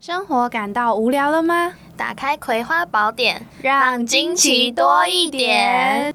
生活感到无聊了吗？打开《葵花宝典》，让惊奇多一点。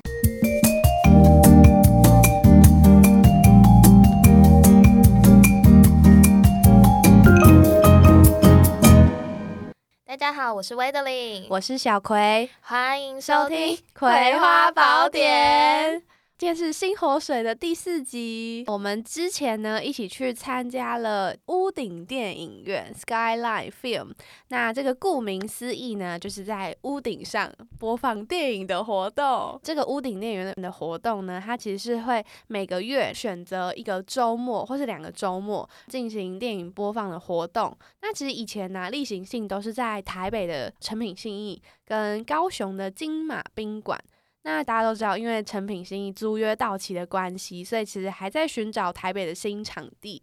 大家好，我是威德琳，我是小葵，欢迎收听《葵花宝典》。今天是新活水的第四集。我们之前呢一起去参加了屋顶电影院 Skyline Film。那这个顾名思义呢，就是在屋顶上播放电影的活动。这个屋顶电影院的活动呢，它其实是会每个月选择一个周末或是两个周末进行电影播放的活动。那其实以前呢，例行性都是在台北的成品信义跟高雄的金马宾馆。那大家都知道，因为成品新意租约到期的关系，所以其实还在寻找台北的新场地。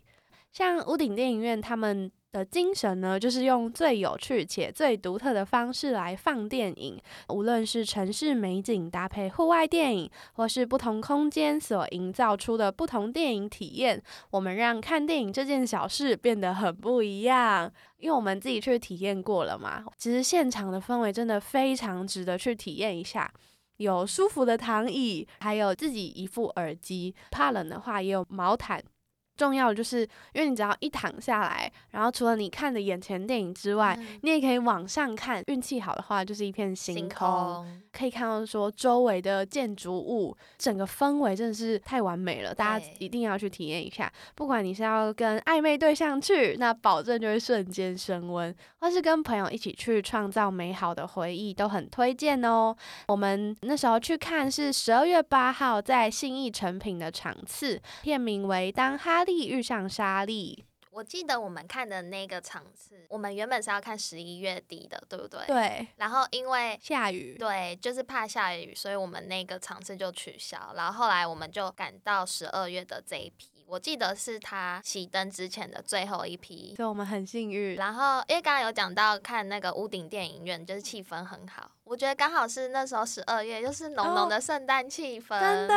像屋顶电影院，他们的精神呢，就是用最有趣且最独特的方式来放电影。无论是城市美景搭配户外电影，或是不同空间所营造出的不同电影体验，我们让看电影这件小事变得很不一样。因为我们自己去体验过了嘛，其实现场的氛围真的非常值得去体验一下。有舒服的躺椅，还有自己一副耳机，怕冷的话也有毛毯。重要的就是，因为你只要一躺下来，然后除了你看的眼前电影之外，你也可以往上看。运气好的话，就是一片星空，可以看到说周围的建筑物，整个氛围真的是太完美了。大家一定要去体验一下。不管你是要跟暧昧对象去，那保证就会瞬间升温；或是跟朋友一起去创造美好的回忆，都很推荐哦。我们那时候去看是十二月八号在信义成品的场次，片名为《当哈利》。遇上沙莉，我记得我们看的那个场次，我们原本是要看十一月底的，对不对？对。然后因为下雨，对，就是怕下雨，所以我们那个场次就取消。然后后来我们就赶到十二月的这一批。我记得是他熄灯之前的最后一批，所以我们很幸运。然后因为刚刚有讲到看那个屋顶电影院，就是气氛很好。我觉得刚好是那时候十二月，就是浓浓的圣诞气氛，真的。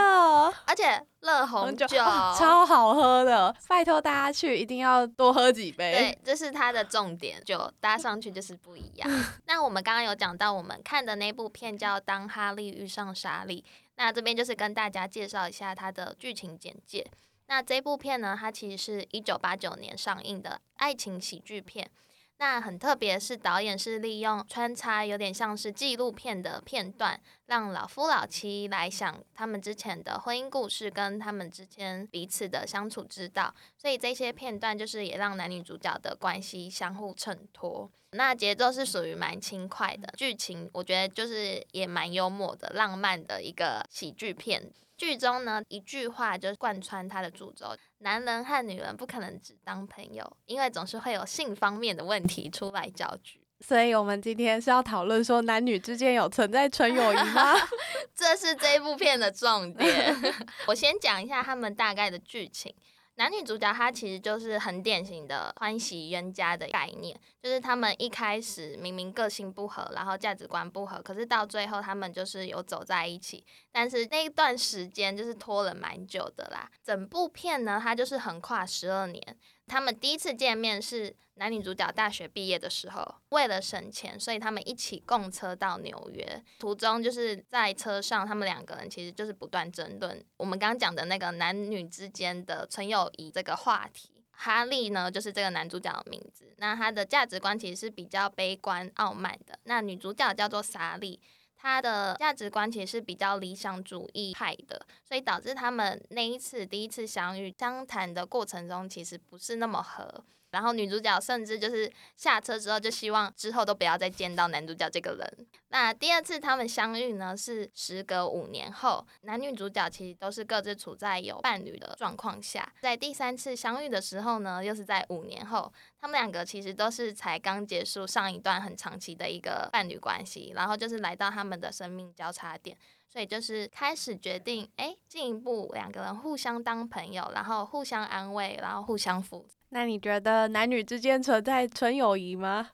而且热 红酒 超好喝的，拜托大家去一定要多喝几杯。对，这是它的重点，就搭上去就是不一样。那我们刚刚有讲到我们看的那部片叫《当哈利遇上莎莉》，那这边就是跟大家介绍一下它的剧情简介。那这部片呢，它其实是一九八九年上映的爱情喜剧片。那很特别，是导演是利用穿插有点像是纪录片的片段，让老夫老妻来想他们之前的婚姻故事，跟他们之间彼此的相处之道。所以这些片段就是也让男女主角的关系相互衬托。那节奏是属于蛮轻快的，剧情我觉得就是也蛮幽默的、浪漫的一个喜剧片。剧中呢，一句话就贯穿他的主轴：男人和女人不可能只当朋友，因为总是会有性方面的问题出来搅局。所以，我们今天是要讨论说，男女之间有存在纯友谊吗？这是这部片的重点。我先讲一下他们大概的剧情。男女主角他其实就是很典型的欢喜冤家的概念，就是他们一开始明明个性不合，然后价值观不合，可是到最后他们就是有走在一起，但是那一段时间就是拖了蛮久的啦。整部片呢，它就是横跨十二年。他们第一次见面是男女主角大学毕业的时候，为了省钱，所以他们一起共车到纽约。途中就是在车上，他们两个人其实就是不断争论我们刚刚讲的那个男女之间的纯友谊这个话题。哈利呢，就是这个男主角的名字。那他的价值观其实是比较悲观傲慢的。那女主角叫做莎莉。他的价值观其实是比较理想主义派的，所以导致他们那一次第一次相遇相谈的过程中，其实不是那么合。然后女主角甚至就是下车之后就希望之后都不要再见到男主角这个人。那第二次他们相遇呢，是时隔五年后，男女主角其实都是各自处在有伴侣的状况下。在第三次相遇的时候呢，又是在五年后，他们两个其实都是才刚结束上一段很长期的一个伴侣关系，然后就是来到他们的生命交叉点，所以就是开始决定，哎，进一步两个人互相当朋友，然后互相安慰，然后互相扶。那你觉得男女之间存在纯友谊吗？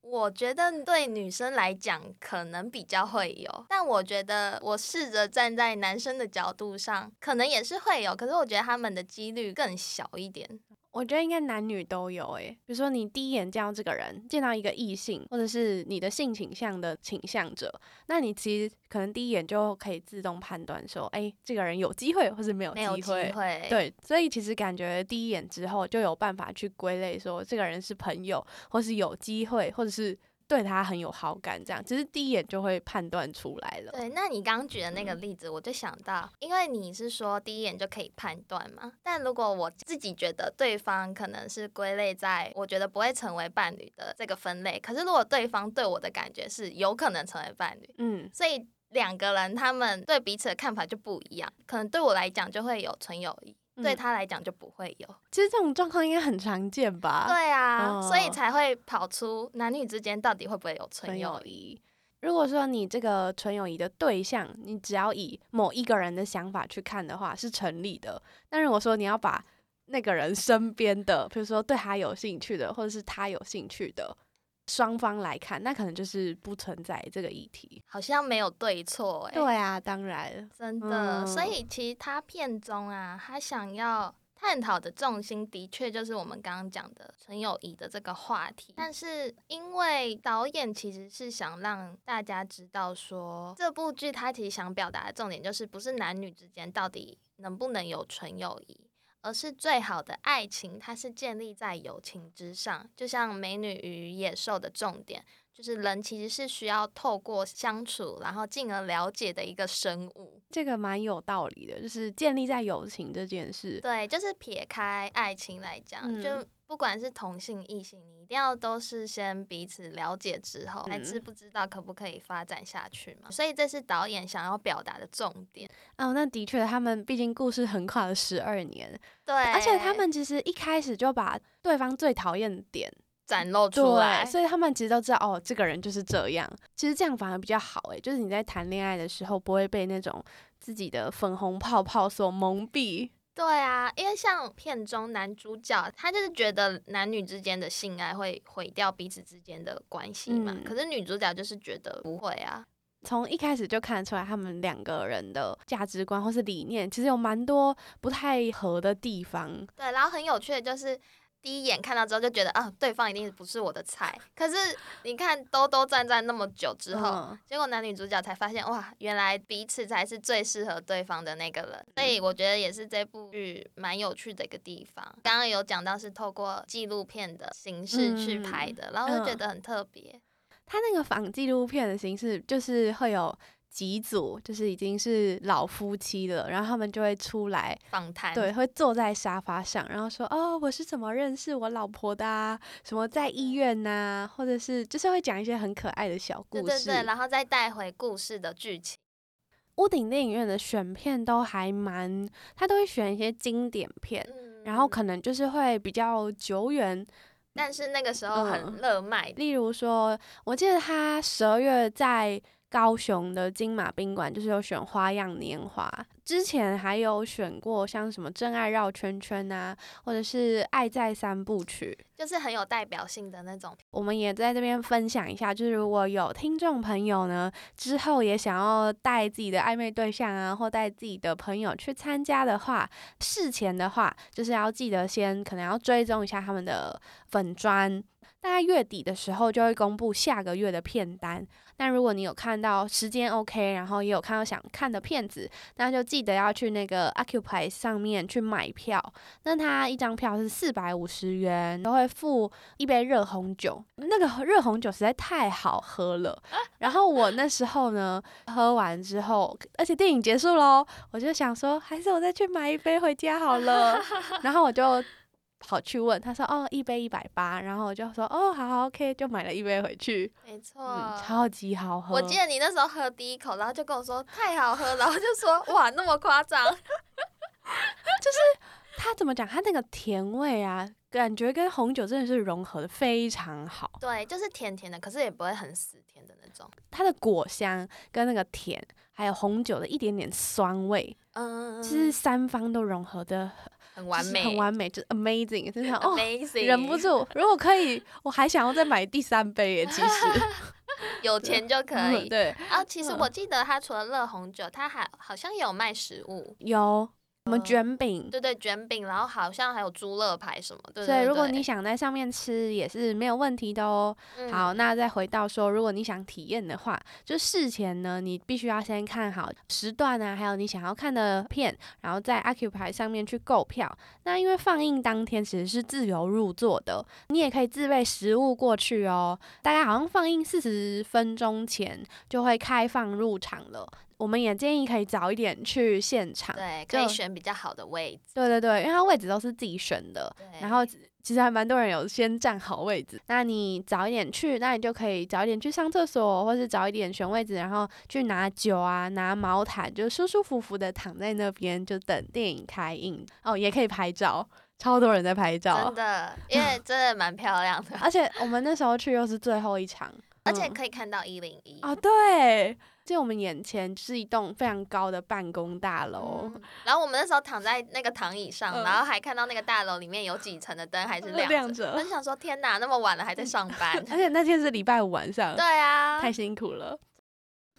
我觉得对女生来讲可能比较会有，但我觉得我试着站在男生的角度上，可能也是会有，可是我觉得他们的几率更小一点。我觉得应该男女都有诶，比如说你第一眼见到这个人，见到一个异性，或者是你的性倾向的倾向者，那你其实可能第一眼就可以自动判断说，哎，这个人有机会，或是没有没有机会。对，所以其实感觉第一眼之后就有办法去归类说，这个人是朋友，或是有机会，或者是。对他很有好感，这样其实第一眼就会判断出来了。对，那你刚举的那个例子，我就想到，因为你是说第一眼就可以判断嘛。但如果我自己觉得对方可能是归类在我觉得不会成为伴侣的这个分类，可是如果对方对我的感觉是有可能成为伴侣，嗯，所以两个人他们对彼此的看法就不一样，可能对我来讲就会有纯友谊。对他来讲就不会有，其实这种状况应该很常见吧？对啊，所以才会跑出男女之间到底会不会有纯友谊？如果说你这个纯友谊的对象，你只要以某一个人的想法去看的话，是成立的。但如果说你要把那个人身边的，比如说对他有兴趣的，或者是他有兴趣的。双方来看，那可能就是不存在这个议题，好像没有对错哎。对啊，当然，真的。所以其实他片中啊，他想要探讨的重心，的确就是我们刚刚讲的纯友谊的这个话题。但是因为导演其实是想让大家知道，说这部剧他其实想表达的重点，就是不是男女之间到底能不能有纯友谊。而是最好的爱情，它是建立在友情之上。就像《美女与野兽》的重点，就是人其实是需要透过相处，然后进而了解的一个生物。这个蛮有道理的，就是建立在友情这件事。对，就是撇开爱情来讲，就。不管是同性异性，你一定要都是先彼此了解之后，还知不知道可不可以发展下去嘛？所以这是导演想要表达的重点。哦，那的确，他们毕竟故事横跨了十二年，对，而且他们其实一开始就把对方最讨厌的点展露出来，所以他们其实都知道，哦，这个人就是这样。其实这样反而比较好，诶，就是你在谈恋爱的时候不会被那种自己的粉红泡泡所蒙蔽。对啊，因为像片中男主角，他就是觉得男女之间的性爱会毁掉彼此之间的关系嘛。可是女主角就是觉得不会啊。从一开始就看得出来，他们两个人的价值观或是理念，其实有蛮多不太合的地方。对，然后很有趣的就是。第一眼看到之后就觉得啊，对方一定不是我的菜。可是你看兜兜转转那么久之后，结果男女主角才发现哇，原来彼此才是最适合对方的那个人。所以我觉得也是这部剧蛮有趣的一个地方。刚刚有讲到是透过纪录片的形式去拍的，然后就觉得很特别。他那个仿纪录片的形式就是会有。几组就是已经是老夫妻了，然后他们就会出来访谈，对，会坐在沙发上，然后说：“哦，我是怎么认识我老婆的？啊？什么在医院呐，或者是就是会讲一些很可爱的小故事，对对对，然后再带回故事的剧情。屋顶电影院的选片都还蛮，他都会选一些经典片，然后可能就是会比较久远，但是那个时候很热卖。例如说，我记得他十二月在。高雄的金马宾馆就是有选《花样年华》，之前还有选过像什么《真爱绕圈圈》啊，或者是《爱在三部曲》，就是很有代表性的那种。我们也在这边分享一下，就是如果有听众朋友呢，之后也想要带自己的暧昧对象啊，或带自己的朋友去参加的话，事前的话就是要记得先可能要追踪一下他们的粉砖。大概月底的时候就会公布下个月的片单。那如果你有看到时间 OK，然后也有看到想看的片子，那就记得要去那个 Occupy 上面去买票。那它一张票是四百五十元，都会付一杯热红酒。那个热红酒实在太好喝了。然后我那时候呢，喝完之后，而且电影结束喽，我就想说，还是我再去买一杯回家好了。然后我就。跑去问他说哦一杯一百八，然后我就说哦好好 OK 就买了一杯回去，没错，超级好喝。我记得你那时候喝第一口，然后就跟我说太好喝，然后就说哇那么夸张，就是他怎么讲，他那个甜味啊，感觉跟红酒真的是融合的非常好。对，就是甜甜的，可是也不会很死甜的那种。它的果香跟那个甜，还有红酒的一点点酸味，嗯，其实三方都融合的。很完美，很完美，就是 amazing，真的 哦，忍不住。如果可以，我还想要再买第三杯耶。其实 有钱就可以。对啊，其实我记得他除了热红酒，他还好像有卖食物。有，什么卷饼，对对卷饼，然后好像还有猪肋排什么的。所以如果你想在上面吃也是没有问题的哦。嗯好，那再回到说，如果你想体验的话，就事前呢，你必须要先看好时段啊，还有你想要看的片，然后在 Occupy 上面去购票。那因为放映当天其实是自由入座的，你也可以自备食物过去哦。大概好像放映四十分钟前就会开放入场了。我们也建议可以早一点去现场。对，可以选比较好的位置。对对对，因为它位置都是自己选的，然后其实还蛮多人有先占好位置，那你早一点去，那你就可以早一点去上厕所，或是早一点选位置，然后去拿酒啊，拿毛毯，就舒舒服服的躺在那边，就等电影开映。哦，也可以拍照，超多人在拍照真，的，因为真的蛮漂亮的，而且我们那时候去又是最后一场，而且嗯可以看到一零一。哦对，就我们眼前是一栋非常高的办公大楼。嗯然后我们那时候躺在那个躺椅上，嗯然后还看到那个大楼里面有几层的灯还是亮亮着，着我就想说天哪，那么晚了还在上班。而且那天是礼拜五晚上，对啊，太辛苦了。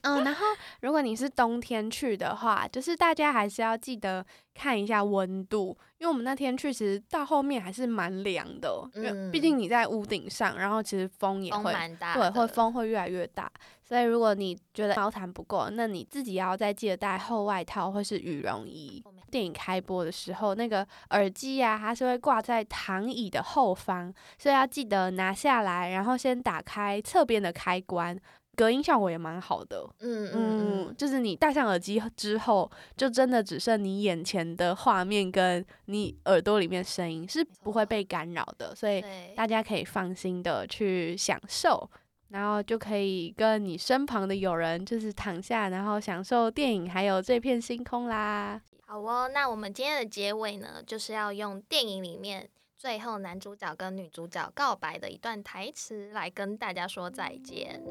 嗯，然后如果你是冬天去的话，就是大家还是要记得看一下温度，因为我们那天去其实到后面还是蛮凉的，因为毕嗯竟你在屋顶上，然后其实风也会。对，会风会越来越大，所以如果你觉得毛毯不够，那你自己要再记得带厚外套或是羽绒衣。电影开播的时候，那个耳机啊，它是会挂在躺椅的后方，所以要记得拿下来，然后先打开侧边的开关，隔音效果也蛮好的。嗯嗯嗯嗯，，就是你戴上耳机之后，就真的只剩你眼前的画面跟你耳朵里面声音是不会被干扰的，所以，大家可以放心的去享受，然后就可以跟你身旁的友人就是躺下，然后享受电影还有这片星空啦。好哦，那我们今天的结尾呢，就是要用电影里面最后男主角跟女主角告白的一段台词来跟大家说再见。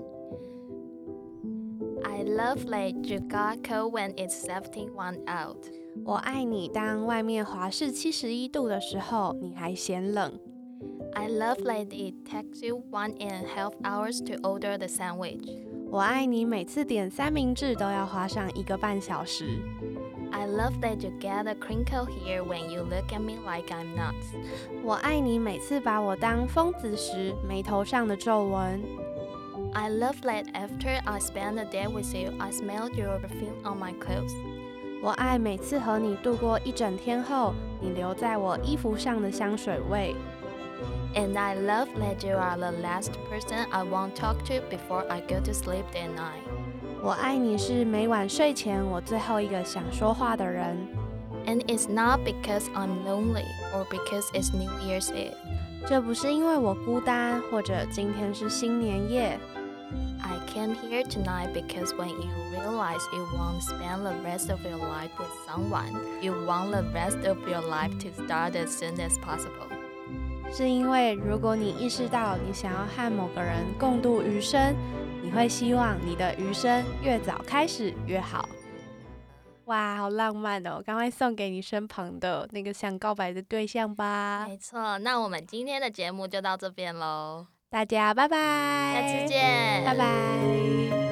I love late you got cold when it's seventy one out. 我爱你，当外面华氏七十一度的时候，你还嫌冷。 I love late it takes you one and a half hours to order the sandwich. 我爱你，每次点三明治都要花上一个半小时。 I love that you get a crinkle here when you look at me like I'm nuts. 我爱你，每次把我当疯子时，眉头上的皱纹。 I love that after I spend a day with you, I smell your perfume on my clothes. 我爱每次和你度过一整天后，你留在我衣服上的香水味。 And I love that you are the last person I won't talk to before I go to sleep that night. 我爱你是每晚睡前我最后一个想说话的人。 And it's not because I'm lonely or because it's New Year's Eve. 这不是因为我孤单，或者今天是新年夜。 I came here tonight because when you realize you won't spend the rest of your life with someone, you want the rest of your life to start as soon as possible. 是因为如果你意识到你想要和某个人共度余生，你会希望你的余生越早开始越好。哇，好浪漫哦！赶快送给你身旁的那个想告白的对象吧。没错，那我们今天的节目就到这边喽， 大家拜拜。下次见。拜拜。